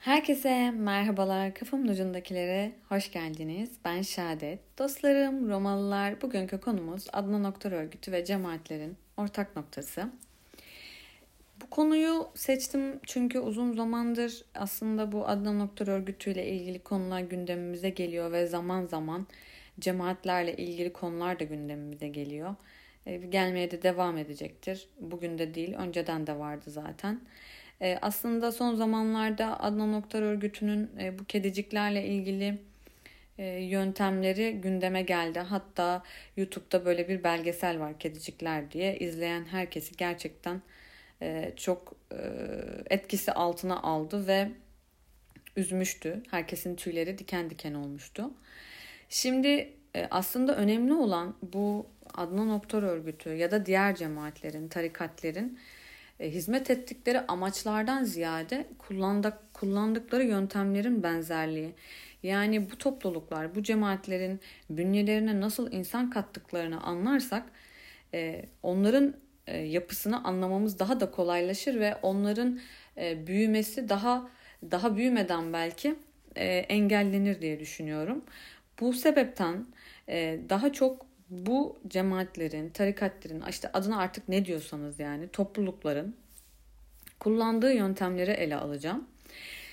Herkese merhabalar. Kafamın ucundakilere hoş geldiniz. Ben Şadet. Dostlarım, Romalılar, bugünkü konumuz Adnan Oktar Örgütü ve cemaatlerin ortak noktası. Bu konuyu seçtim çünkü uzun zamandır aslında bu Adnan Oktar Örgütü ile ilgili konular gündemimize geliyor ve zaman zaman cemaatlerle ilgili konular da gündemimize geliyor. E, gelmeye de devam edecektir. Bugün de değil, önceden de vardı zaten. E, aslında son zamanlarda Adnan Oktar Örgütü'nün e, bu kediciklerle ilgili yöntemleri gündeme geldi. Hatta YouTube'da böyle bir belgesel var Kedicikler diye. izleyen herkesi gerçekten çok etkisi altına aldı ve üzmüştü. Herkesin tüyleri diken diken olmuştu. Şimdi aslında önemli olan bu Adnan Oktar Örgütü ya da diğer cemaatlerin, tarikatlerin e, hizmet ettikleri amaçlardan ziyade kullandık, kullandıkları yöntemlerin benzerliği. Yani bu topluluklar, bu cemaatlerin bünyelerine nasıl insan kattıklarını anlarsak e, onların e, yapısını anlamamız daha da kolaylaşır ve onların büyümesi daha daha büyümeden belki engellenir diye düşünüyorum. Bu sebepten daha çok bu cemaatlerin, tarikatlerin, işte adına artık ne diyorsanız yani toplulukların kullandığı yöntemleri ele alacağım.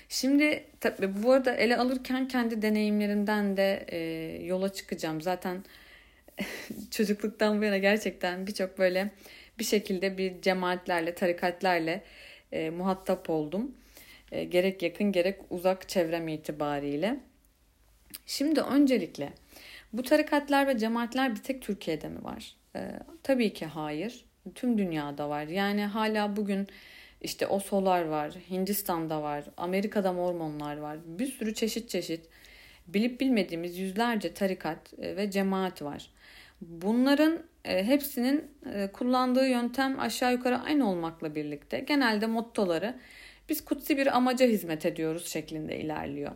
Şimdi tabii bu arada ele alırken kendi deneyimlerimden de e, yola çıkacağım. Zaten çocukluktan bu yana gerçekten birçok böyle bir şekilde bir cemaatlerle, tarikatlerle e, muhatap oldum. E, gerek yakın gerek uzak çevrem itibariyle. Şimdi öncelikle bu tarikatlar ve cemaatler bir tek Türkiye'de mi var? Ee, tabii ki hayır. Tüm dünyada var. Yani hala bugün işte Osolar var, Hindistan'da var, Amerika'da Mormonlar var. Bir sürü çeşit çeşit bilip bilmediğimiz yüzlerce tarikat e, ve cemaat var. Bunların e, hepsinin e, kullandığı yöntem aşağı yukarı aynı olmakla birlikte genelde mottoları biz kutsi bir amaca hizmet ediyoruz şeklinde ilerliyor.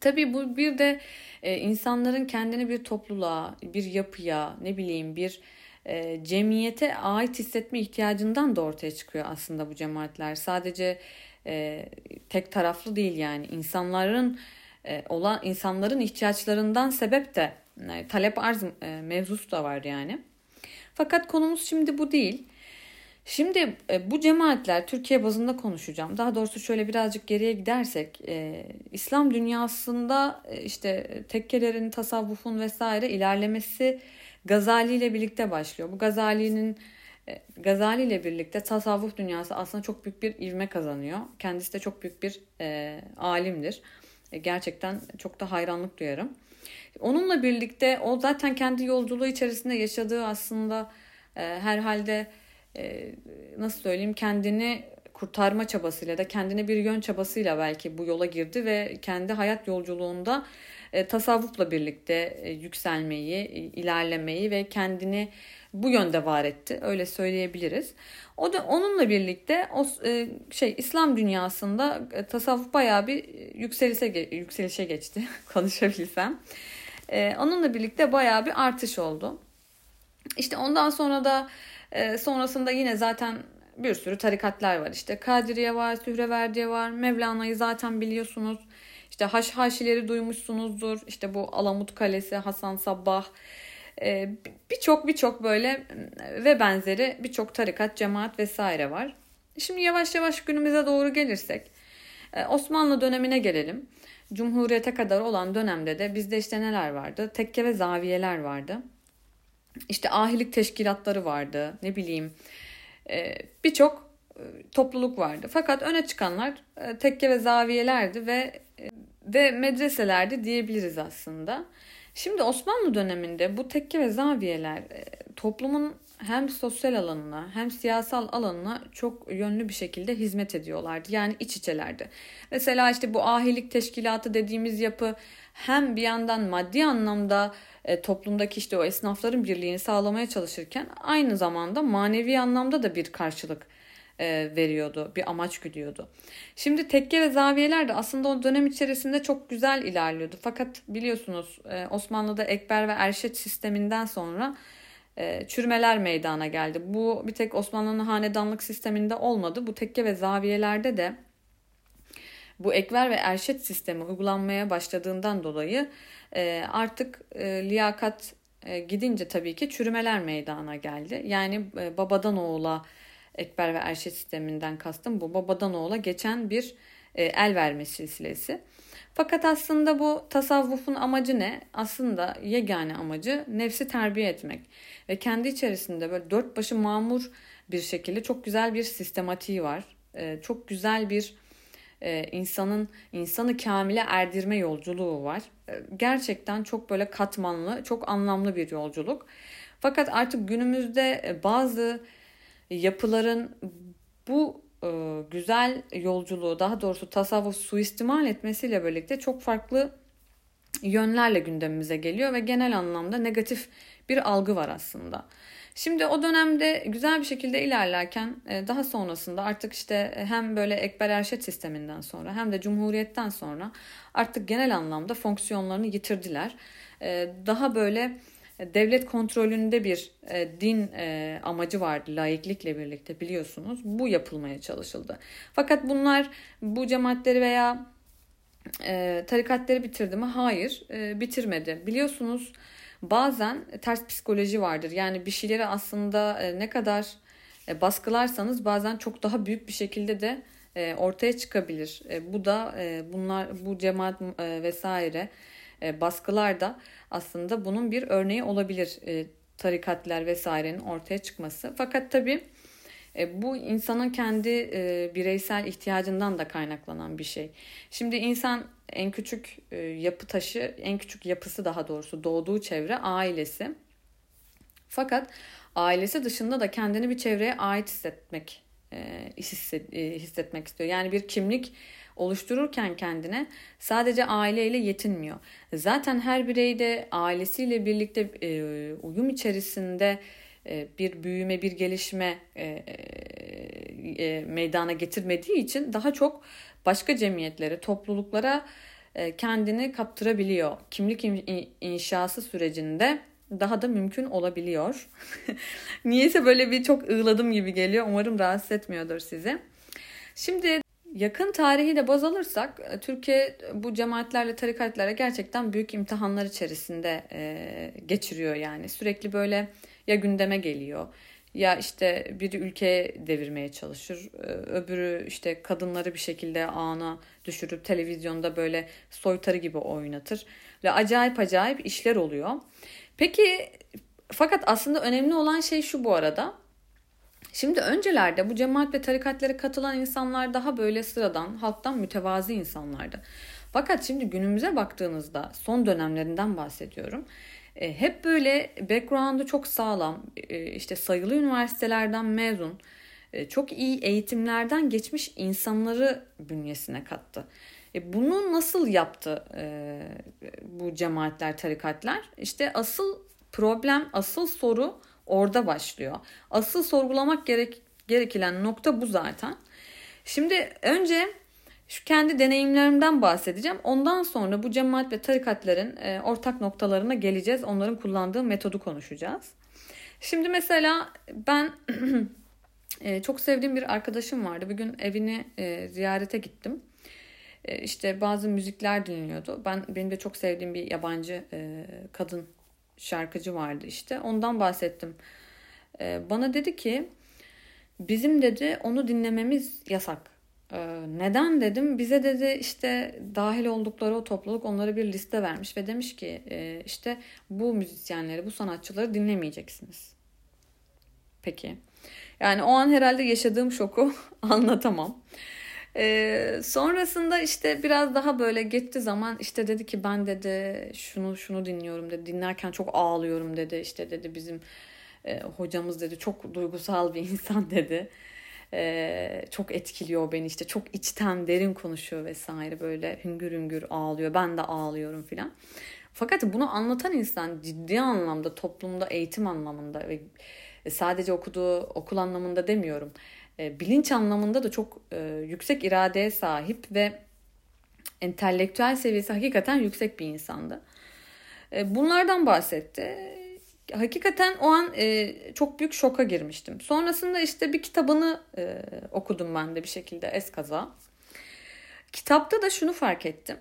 Tabii bu bir de e, insanların kendini bir topluluğa, bir yapıya, ne bileyim bir e, cemiyete ait hissetme ihtiyacından da ortaya çıkıyor aslında bu cemaatler. Sadece e, tek taraflı değil yani insanların e, olan insanların ihtiyaçlarından sebep de e, talep arz e, mevzusu da var yani. Fakat konumuz şimdi bu değil. Şimdi e, bu cemaatler Türkiye bazında konuşacağım. Daha doğrusu şöyle birazcık geriye gidersek e, İslam dünyasında e, işte tekkelerin, tasavvufun vesaire ilerlemesi Gazali ile birlikte başlıyor. Bu Gazali'nin Gazali ile birlikte tasavvuf dünyası aslında çok büyük bir ivme kazanıyor. Kendisi de çok büyük bir e, alimdir. E, gerçekten çok da hayranlık duyarım. Onunla birlikte o zaten kendi yolculuğu içerisinde yaşadığı aslında e, herhalde e, nasıl söyleyeyim kendini kurtarma çabasıyla da kendine bir yön çabasıyla belki bu yola girdi ve kendi hayat yolculuğunda e, tasavvufla birlikte e, yükselmeyi, ilerlemeyi ve kendini bu yönde var etti. Öyle söyleyebiliriz. O da onunla birlikte o e, şey İslam dünyasında tasavvuf bayağı bir yükselişe yükselişe geçti konuşabilsem. Onunla birlikte bayağı bir artış oldu. İşte ondan sonra da e, sonrasında yine zaten bir sürü tarikatlar var. İşte Kadiriye var, Sühreverdiye var, Mevlana'yı zaten biliyorsunuz. İşte Haşhaşileri duymuşsunuzdur. İşte bu Alamut Kalesi, Hasan Sabbah. E, birçok birçok böyle ve benzeri birçok tarikat, cemaat vesaire var. Şimdi yavaş yavaş günümüze doğru gelirsek e, Osmanlı dönemine gelelim. Cumhuriyete kadar olan dönemde de bizde işte neler vardı? Tekke ve zaviyeler vardı işte ahilik teşkilatları vardı ne bileyim e, birçok e, topluluk vardı. Fakat öne çıkanlar e, tekke ve zaviyelerdi ve ve medreselerdi diyebiliriz aslında. Şimdi Osmanlı döneminde bu tekke ve zaviyeler toplumun hem sosyal alanına hem siyasal alanına çok yönlü bir şekilde hizmet ediyorlardı. Yani iç içelerdi. Mesela işte bu ahilik teşkilatı dediğimiz yapı hem bir yandan maddi anlamda e, toplumdaki işte o esnafların birliğini sağlamaya çalışırken aynı zamanda manevi anlamda da bir karşılık e, veriyordu, bir amaç güdüyordu. Şimdi tekke ve zaviyeler de aslında o dönem içerisinde çok güzel ilerliyordu. Fakat biliyorsunuz e, Osmanlı'da Ekber ve Erşet sisteminden sonra e, çürümeler meydana geldi. Bu bir tek Osmanlı'nın hanedanlık sisteminde olmadı. Bu tekke ve zaviyelerde de bu ekver ve erşet sistemi uygulanmaya başladığından dolayı e, artık e, liyakat e, gidince tabii ki çürümeler meydana geldi. Yani babadan oğula ekber ve erşet sisteminden kastım bu babadan oğula geçen bir el verme silsilesi. Fakat aslında bu tasavvufun amacı ne? Aslında yegane amacı nefsi terbiye etmek. Ve kendi içerisinde böyle dört başı mamur bir şekilde çok güzel bir sistematiği var. Ee, çok güzel bir e, insanın insanı kamile erdirme yolculuğu var. Ee, gerçekten çok böyle katmanlı, çok anlamlı bir yolculuk. Fakat artık günümüzde e, bazı yapıların bu e, güzel yolculuğu daha doğrusu tasavvuf suistimal etmesiyle birlikte çok farklı yönlerle gündemimize geliyor ve genel anlamda negatif bir algı var aslında. Şimdi o dönemde güzel bir şekilde ilerlerken e, daha sonrasında artık işte hem böyle Ekber Erşet sisteminden sonra hem de Cumhuriyet'ten sonra artık genel anlamda fonksiyonlarını yitirdiler. E, daha böyle devlet kontrolünde bir e, din e, amacı vardı laiklikle birlikte biliyorsunuz. Bu yapılmaya çalışıldı. Fakat bunlar bu cemaatleri veya e, tarikatları bitirdi mi? Hayır, e, bitirmedi. Biliyorsunuz bazen ters psikoloji vardır. Yani bir şeyleri aslında e, ne kadar e, baskılarsanız bazen çok daha büyük bir şekilde de e, ortaya çıkabilir. E, bu da e, bunlar bu cemaat e, vesaire e, baskılar da aslında bunun bir örneği olabilir. E, tarikatlar vesairenin ortaya çıkması. Fakat tabii e, bu insanın kendi bireysel ihtiyacından da kaynaklanan bir şey. Şimdi insan en küçük yapı taşı, en küçük yapısı daha doğrusu doğduğu çevre ailesi. Fakat ailesi dışında da kendini bir çevreye ait hissetmek hissetmek istiyor. Yani bir kimlik oluştururken kendine sadece aileyle yetinmiyor. Zaten her birey de ailesiyle birlikte e, uyum içerisinde e, bir büyüme, bir gelişme e, e, meydana getirmediği için daha çok başka cemiyetlere, topluluklara e, kendini kaptırabiliyor. Kimlik inşası sürecinde daha da mümkün olabiliyor. Niyeyse böyle bir çok ığladım gibi geliyor. Umarım rahatsız etmiyordur sizi. Şimdi Yakın tarihi de baz alırsak e, Türkiye bu cemaatlerle tarikatlara gerçekten büyük imtihanlar içerisinde e, geçiriyor yani. Sürekli böyle ya gündeme geliyor ya işte biri ülke devirmeye çalışır. E, öbürü işte kadınları bir şekilde ana düşürüp televizyonda böyle soytarı gibi oynatır. Ve acayip acayip işler oluyor. Peki fakat aslında önemli olan şey şu bu arada. Şimdi öncelerde bu cemaat ve tarikatlere katılan insanlar daha böyle sıradan, halktan mütevazi insanlardı. Fakat şimdi günümüze baktığınızda son dönemlerinden bahsediyorum. E, hep böyle background'u çok sağlam, e, işte sayılı üniversitelerden mezun, e, çok iyi eğitimlerden geçmiş insanları bünyesine kattı. Bunu nasıl yaptı bu cemaatler, tarikatlar? İşte asıl problem, asıl soru orada başlıyor. Asıl sorgulamak gerek, gerekilen nokta bu zaten. Şimdi önce şu kendi deneyimlerimden bahsedeceğim. Ondan sonra bu cemaat ve tarikatların e, ortak noktalarına geleceğiz. Onların kullandığı metodu konuşacağız. Şimdi mesela ben e, çok sevdiğim bir arkadaşım vardı. Bir gün evini e, ziyarete gittim. E, işte bazı müzikler dinliyordu. Ben benim de çok sevdiğim bir yabancı e, kadın şarkıcı vardı işte. Ondan bahsettim. Ee, bana dedi ki bizim dedi onu dinlememiz yasak. Ee, neden dedim. Bize dedi işte dahil oldukları o topluluk onlara bir liste vermiş ve demiş ki e, işte bu müzisyenleri, bu sanatçıları dinlemeyeceksiniz. Peki. Yani o an herhalde yaşadığım şoku anlatamam. Ee, sonrasında işte biraz daha böyle geçti zaman işte dedi ki ben dedi şunu şunu dinliyorum dedi. Dinlerken çok ağlıyorum dedi. İşte dedi bizim e, hocamız dedi çok duygusal bir insan dedi. E, çok etkiliyor beni işte. Çok içten derin konuşuyor vesaire. Böyle hüngür hüngür ağlıyor. Ben de ağlıyorum filan. Fakat bunu anlatan insan ciddi anlamda toplumda eğitim anlamında ve sadece okuduğu okul anlamında demiyorum e, bilinç anlamında da çok e, yüksek iradeye sahip ve entelektüel seviyesi hakikaten yüksek bir insandı. E, bunlardan bahsetti. Hakikaten o an e, çok büyük şoka girmiştim. Sonrasında işte bir kitabını e, okudum ben de bir şekilde eskaza. kitapta da şunu fark ettim.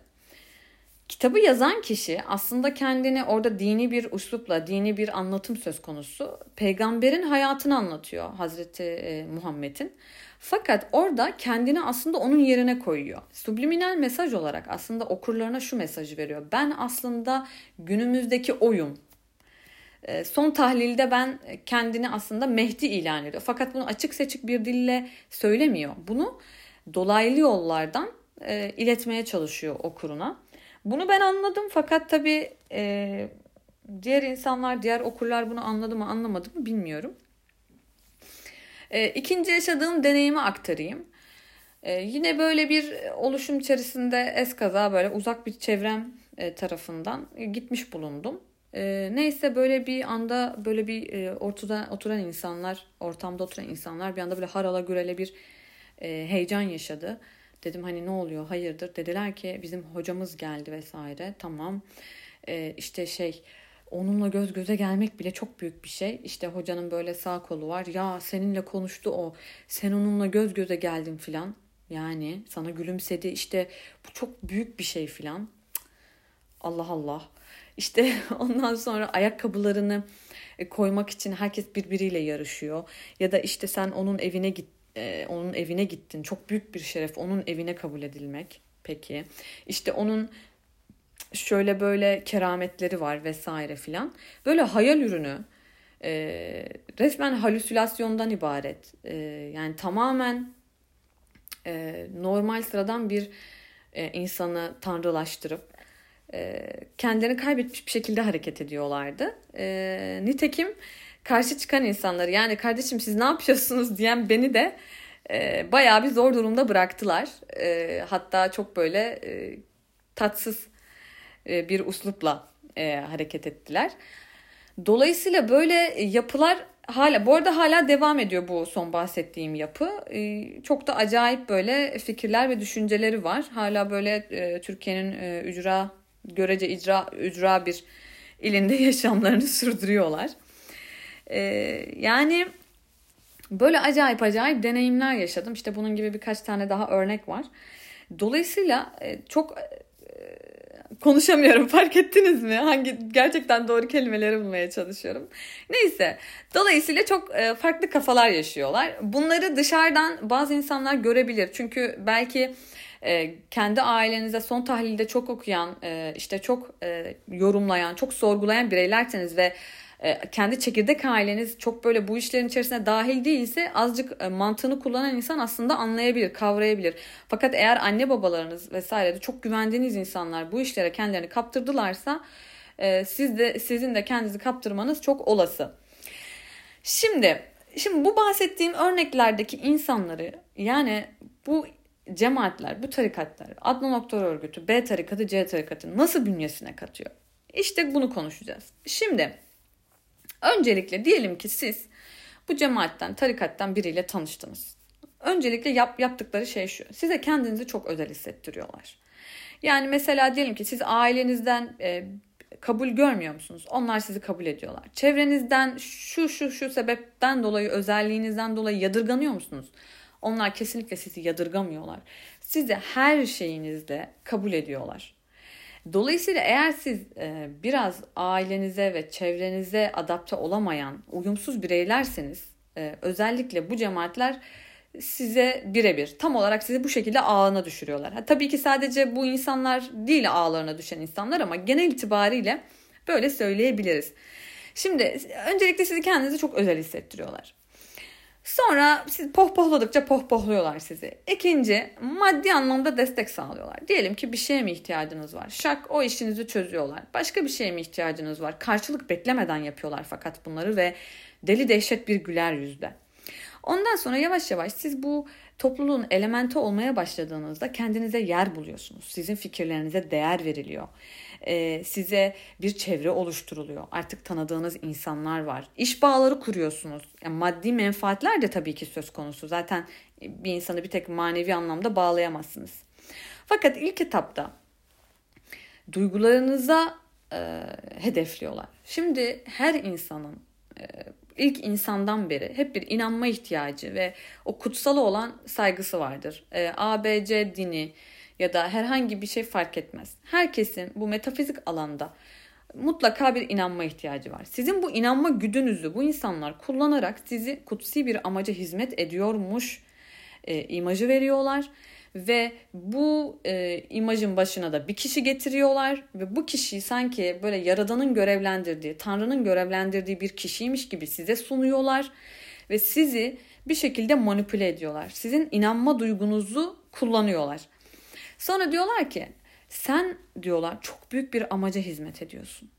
Kitabı yazan kişi aslında kendini orada dini bir üslupla, dini bir anlatım söz konusu. Peygamberin hayatını anlatıyor Hazreti e, Muhammed'in. Fakat orada kendini aslında onun yerine koyuyor. Subliminal mesaj olarak aslında okurlarına şu mesajı veriyor. Ben aslında günümüzdeki oyum. E, son tahlilde ben kendini aslında Mehdi ilan ediyor. Fakat bunu açık seçik bir dille söylemiyor. Bunu dolaylı yollardan e, iletmeye çalışıyor okuruna. Bunu ben anladım fakat tabii e, diğer insanlar, diğer okurlar bunu anladı mı anlamadı mı bilmiyorum. E, ikinci yaşadığım deneyimi aktarayım. E, yine böyle bir oluşum içerisinde eskaza böyle uzak bir çevrem e, tarafından gitmiş bulundum. E, neyse böyle bir anda böyle bir e, ortada oturan insanlar, ortamda oturan insanlar bir anda böyle harala gürele bir e, heyecan yaşadı. Dedim hani ne oluyor? Hayırdır? Dediler ki bizim hocamız geldi vesaire. Tamam. Ee, işte şey onunla göz göze gelmek bile çok büyük bir şey. İşte hocanın böyle sağ kolu var. Ya seninle konuştu o. Sen onunla göz göze geldin filan. Yani sana gülümsedi. İşte bu çok büyük bir şey filan. Allah Allah. İşte ondan sonra ayakkabılarını e, koymak için herkes birbiriyle yarışıyor. Ya da işte sen onun evine git e, onun evine gittin. Çok büyük bir şeref onun evine kabul edilmek. Peki. İşte onun şöyle böyle kerametleri var vesaire filan. Böyle hayal ürünü e, resmen halüsinasyondan ibaret. E, yani tamamen e, normal sıradan bir e, insanı tanrılaştırıp e, kendilerini kaybetmiş bir şekilde hareket ediyorlardı. E, nitekim karşı çıkan insanları yani kardeşim siz ne yapıyorsunuz diyen beni de e, bayağı bir zor durumda bıraktılar. E, hatta çok böyle e, tatsız e, bir uslupla e, hareket ettiler. Dolayısıyla böyle yapılar hala bu arada hala devam ediyor bu son bahsettiğim yapı. E, çok da acayip böyle fikirler ve düşünceleri var. Hala böyle e, Türkiye'nin e, ücra görece icra ücra bir ilinde yaşamlarını sürdürüyorlar. E, yani böyle acayip acayip deneyimler yaşadım. İşte bunun gibi birkaç tane daha örnek var. Dolayısıyla e, çok e, konuşamıyorum fark ettiniz mi? Hangi gerçekten doğru kelimeleri bulmaya çalışıyorum. Neyse. Dolayısıyla çok e, farklı kafalar yaşıyorlar. Bunları dışarıdan bazı insanlar görebilir. Çünkü belki kendi ailenize son tahlilde çok okuyan, işte çok yorumlayan, çok sorgulayan bireylerseniz ve kendi çekirdek aileniz çok böyle bu işlerin içerisine dahil değilse azıcık e, mantığını kullanan insan aslında anlayabilir, kavrayabilir. Fakat eğer anne babalarınız vesaire de çok güvendiğiniz insanlar bu işlere kendilerini kaptırdılarsa e, siz de sizin de kendinizi kaptırmanız çok olası. Şimdi şimdi bu bahsettiğim örneklerdeki insanları yani bu cemaatler, bu tarikatlar, Adnan Oktar Örgütü, B tarikatı, C tarikatı nasıl bünyesine katıyor? İşte bunu konuşacağız. Şimdi Öncelikle diyelim ki siz bu cemaatten, tarikattan biriyle tanıştınız. Öncelikle yap, yaptıkları şey şu. Size kendinizi çok özel hissettiriyorlar. Yani mesela diyelim ki siz ailenizden e, kabul görmüyor musunuz? Onlar sizi kabul ediyorlar. Çevrenizden şu şu şu sebepten dolayı, özelliğinizden dolayı yadırganıyor musunuz? Onlar kesinlikle sizi yadırgamıyorlar. Sizi her şeyinizde kabul ediyorlar. Dolayısıyla eğer siz e, biraz ailenize ve çevrenize adapte olamayan, uyumsuz bireylerseniz e, özellikle bu cemaatler size birebir tam olarak sizi bu şekilde ağına düşürüyorlar. Ha, tabii ki sadece bu insanlar değil ağlarına düşen insanlar ama genel itibariyle böyle söyleyebiliriz. Şimdi öncelikle sizi kendinizi çok özel hissettiriyorlar. Sonra siz pohpohladıkça pohpohluyorlar sizi. İkinci maddi anlamda destek sağlıyorlar. Diyelim ki bir şeye mi ihtiyacınız var? Şak o işinizi çözüyorlar. Başka bir şeye mi ihtiyacınız var? Karşılık beklemeden yapıyorlar fakat bunları ve deli dehşet bir güler yüzde. Ondan sonra yavaş yavaş siz bu topluluğun elementi olmaya başladığınızda kendinize yer buluyorsunuz. Sizin fikirlerinize değer veriliyor e, size bir çevre oluşturuluyor. Artık tanıdığınız insanlar var. İş bağları kuruyorsunuz. Yani maddi menfaatler de tabii ki söz konusu. Zaten bir insanı bir tek manevi anlamda bağlayamazsınız. Fakat ilk etapta duygularınıza e, hedefliyorlar. Şimdi her insanın e, ilk insandan beri hep bir inanma ihtiyacı ve o kutsalı olan saygısı vardır. E, ABC dini, ya da herhangi bir şey fark etmez. Herkesin bu metafizik alanda mutlaka bir inanma ihtiyacı var. Sizin bu inanma güdünüzü bu insanlar kullanarak sizi kutsi bir amaca hizmet ediyormuş e, imajı veriyorlar ve bu e, imajın başına da bir kişi getiriyorlar ve bu kişiyi sanki böyle yaradanın görevlendirdiği, Tanrı'nın görevlendirdiği bir kişiymiş gibi size sunuyorlar ve sizi bir şekilde manipüle ediyorlar. Sizin inanma duygunuzu kullanıyorlar. Sonra diyorlar ki sen diyorlar çok büyük bir amaca hizmet ediyorsun.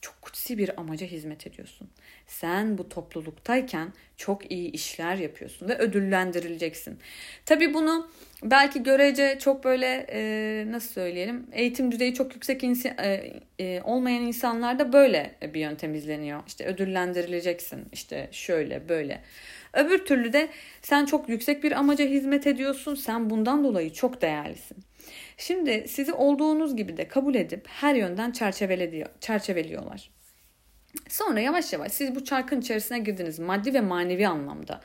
Çok kutsi bir amaca hizmet ediyorsun. Sen bu topluluktayken çok iyi işler yapıyorsun ve ödüllendirileceksin. Tabi bunu belki görece çok böyle e, nasıl söyleyelim eğitim düzeyi çok yüksek insi, e, e, olmayan insanlarda böyle bir yöntem izleniyor. İşte ödüllendirileceksin işte şöyle böyle. Öbür türlü de sen çok yüksek bir amaca hizmet ediyorsun. Sen bundan dolayı çok değerlisin. Şimdi sizi olduğunuz gibi de kabul edip her yönden çerçeveliyorlar. Sonra yavaş yavaş siz bu çarkın içerisine girdiniz maddi ve manevi anlamda.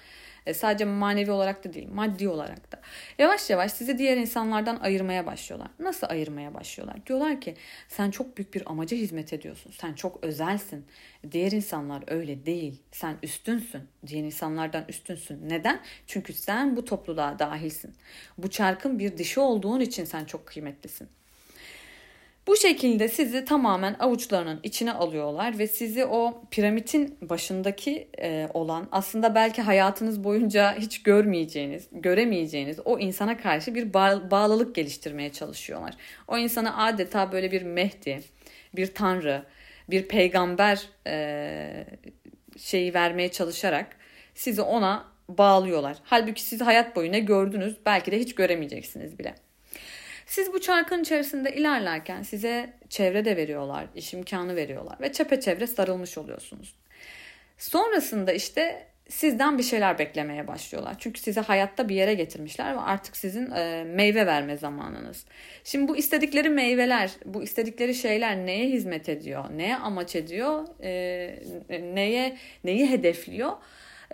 E, sadece manevi olarak da değil, maddi olarak da. Yavaş yavaş sizi diğer insanlardan ayırmaya başlıyorlar. Nasıl ayırmaya başlıyorlar? Diyorlar ki sen çok büyük bir amaca hizmet ediyorsun. Sen çok özelsin. Diğer insanlar öyle değil. Sen üstünsün. Diğer insanlardan üstünsün. Neden? Çünkü sen bu topluluğa dahilsin. Bu çarkın bir dişi olduğun için sen çok kıymetlisin. Bu şekilde sizi tamamen avuçlarının içine alıyorlar ve sizi o piramidin başındaki e, olan aslında belki hayatınız boyunca hiç görmeyeceğiniz, göremeyeceğiniz o insana karşı bir bağ- bağlılık geliştirmeye çalışıyorlar. O insana adeta böyle bir Mehdi, bir tanrı, bir peygamber e, şeyi vermeye çalışarak sizi ona bağlıyorlar. Halbuki siz hayat boyu ne gördünüz belki de hiç göremeyeceksiniz bile. Siz bu çarkın içerisinde ilerlerken size çevre de veriyorlar, iş imkanı veriyorlar ve çepeçevre sarılmış oluyorsunuz. Sonrasında işte sizden bir şeyler beklemeye başlıyorlar. Çünkü size hayatta bir yere getirmişler ve artık sizin e, meyve verme zamanınız. Şimdi bu istedikleri meyveler, bu istedikleri şeyler neye hizmet ediyor, neye amaç ediyor, e, neye neyi hedefliyor?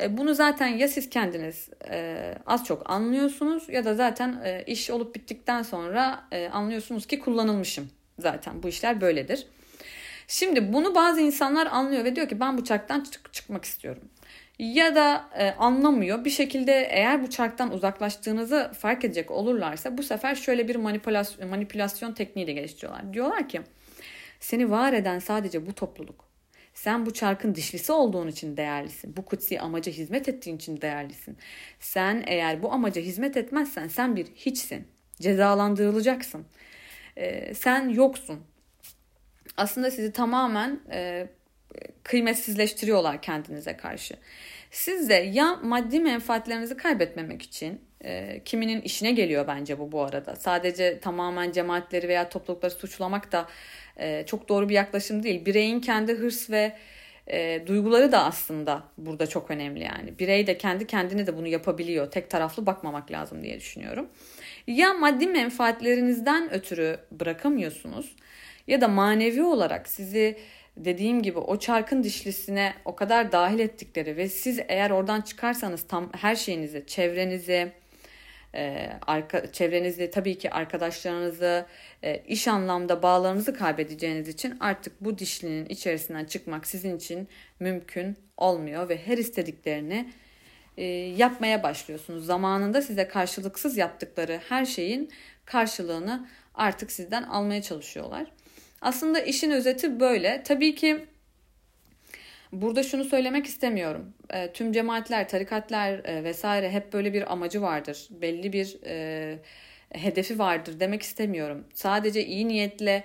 E, bunu zaten ya siz kendiniz e, az çok anlıyorsunuz ya da zaten e, iş olup bittikten sonra anlıyorsunuz ki kullanılmışım. Zaten bu işler böyledir. Şimdi bunu bazı insanlar anlıyor ve diyor ki ben bu çarktan çık- çıkmak istiyorum. Ya da e, anlamıyor. Bir şekilde eğer bu çarktan uzaklaştığınızı fark edecek olurlarsa bu sefer şöyle bir manipülasyon, manipülasyon tekniğiyle geliştiriyorlar. Diyorlar ki seni var eden sadece bu topluluk. Sen bu çarkın dişlisi olduğun için değerlisin. Bu kutsi amaca hizmet ettiğin için değerlisin. Sen eğer bu amaca hizmet etmezsen sen bir hiçsin. Cezalandırılacaksın. Ee, sen yoksun. Aslında sizi tamamen e, kıymetsizleştiriyorlar kendinize karşı. Siz de ya maddi menfaatlerinizi kaybetmemek için e, kiminin işine geliyor bence bu bu arada. Sadece tamamen cemaatleri veya toplulukları suçlamak da e, çok doğru bir yaklaşım değil. Bireyin kendi hırs ve e, duyguları da aslında burada çok önemli yani. Birey de kendi kendine de bunu yapabiliyor. Tek taraflı bakmamak lazım diye düşünüyorum. Ya maddi menfaatlerinizden ötürü bırakamıyorsunuz ya da manevi olarak sizi dediğim gibi o çarkın dişlisine o kadar dahil ettikleri ve siz eğer oradan çıkarsanız tam her şeyinizi, çevrenizi, e, arka, çevrenizde tabii ki arkadaşlarınızı, e, iş anlamda bağlarınızı kaybedeceğiniz için artık bu dişlinin içerisinden çıkmak sizin için mümkün olmuyor ve her istediklerini e, yapmaya başlıyorsunuz. Zamanında size karşılıksız yaptıkları her şeyin karşılığını artık sizden almaya çalışıyorlar. Aslında işin özeti böyle. Tabii ki Burada şunu söylemek istemiyorum. E, tüm cemaatler, tarikatlar e, vesaire hep böyle bir amacı vardır. Belli bir e, hedefi vardır demek istemiyorum. Sadece iyi niyetle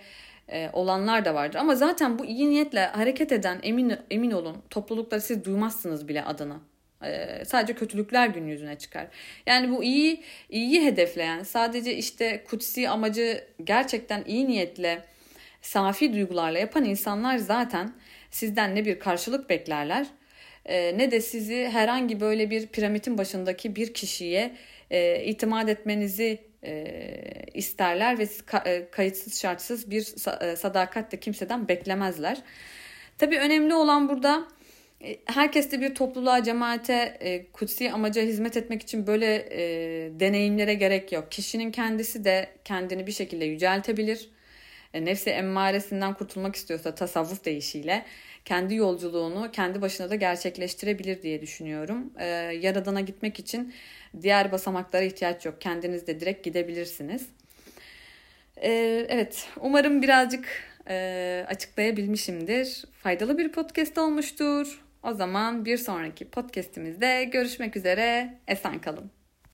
e, olanlar da vardır. Ama zaten bu iyi niyetle hareket eden emin emin olun toplulukları siz duymazsınız bile adını. E, sadece kötülükler gün yüzüne çıkar. Yani bu iyi iyi hedefleyen sadece işte kutsi amacı gerçekten iyi niyetle safi duygularla yapan insanlar zaten sizden ne bir karşılık beklerler e, ne de sizi herhangi böyle bir piramidin başındaki bir kişiye e, itimat etmenizi e, isterler ve kayıtsız şartsız bir sadakatle kimseden beklemezler. Tabii önemli olan burada herkes de bir topluluğa, cemaate, kutsi amaca hizmet etmek için böyle deneyimlere gerek yok. Kişinin kendisi de kendini bir şekilde yüceltebilir. E, nefsi emmaresinden kurtulmak istiyorsa tasavvuf deyişiyle kendi yolculuğunu kendi başına da gerçekleştirebilir diye düşünüyorum. E, Yaradan'a gitmek için diğer basamaklara ihtiyaç yok. Kendiniz de direkt gidebilirsiniz. E, evet, umarım birazcık e, açıklayabilmişimdir. Faydalı bir podcast olmuştur. O zaman bir sonraki podcastimizde görüşmek üzere. Esen kalın.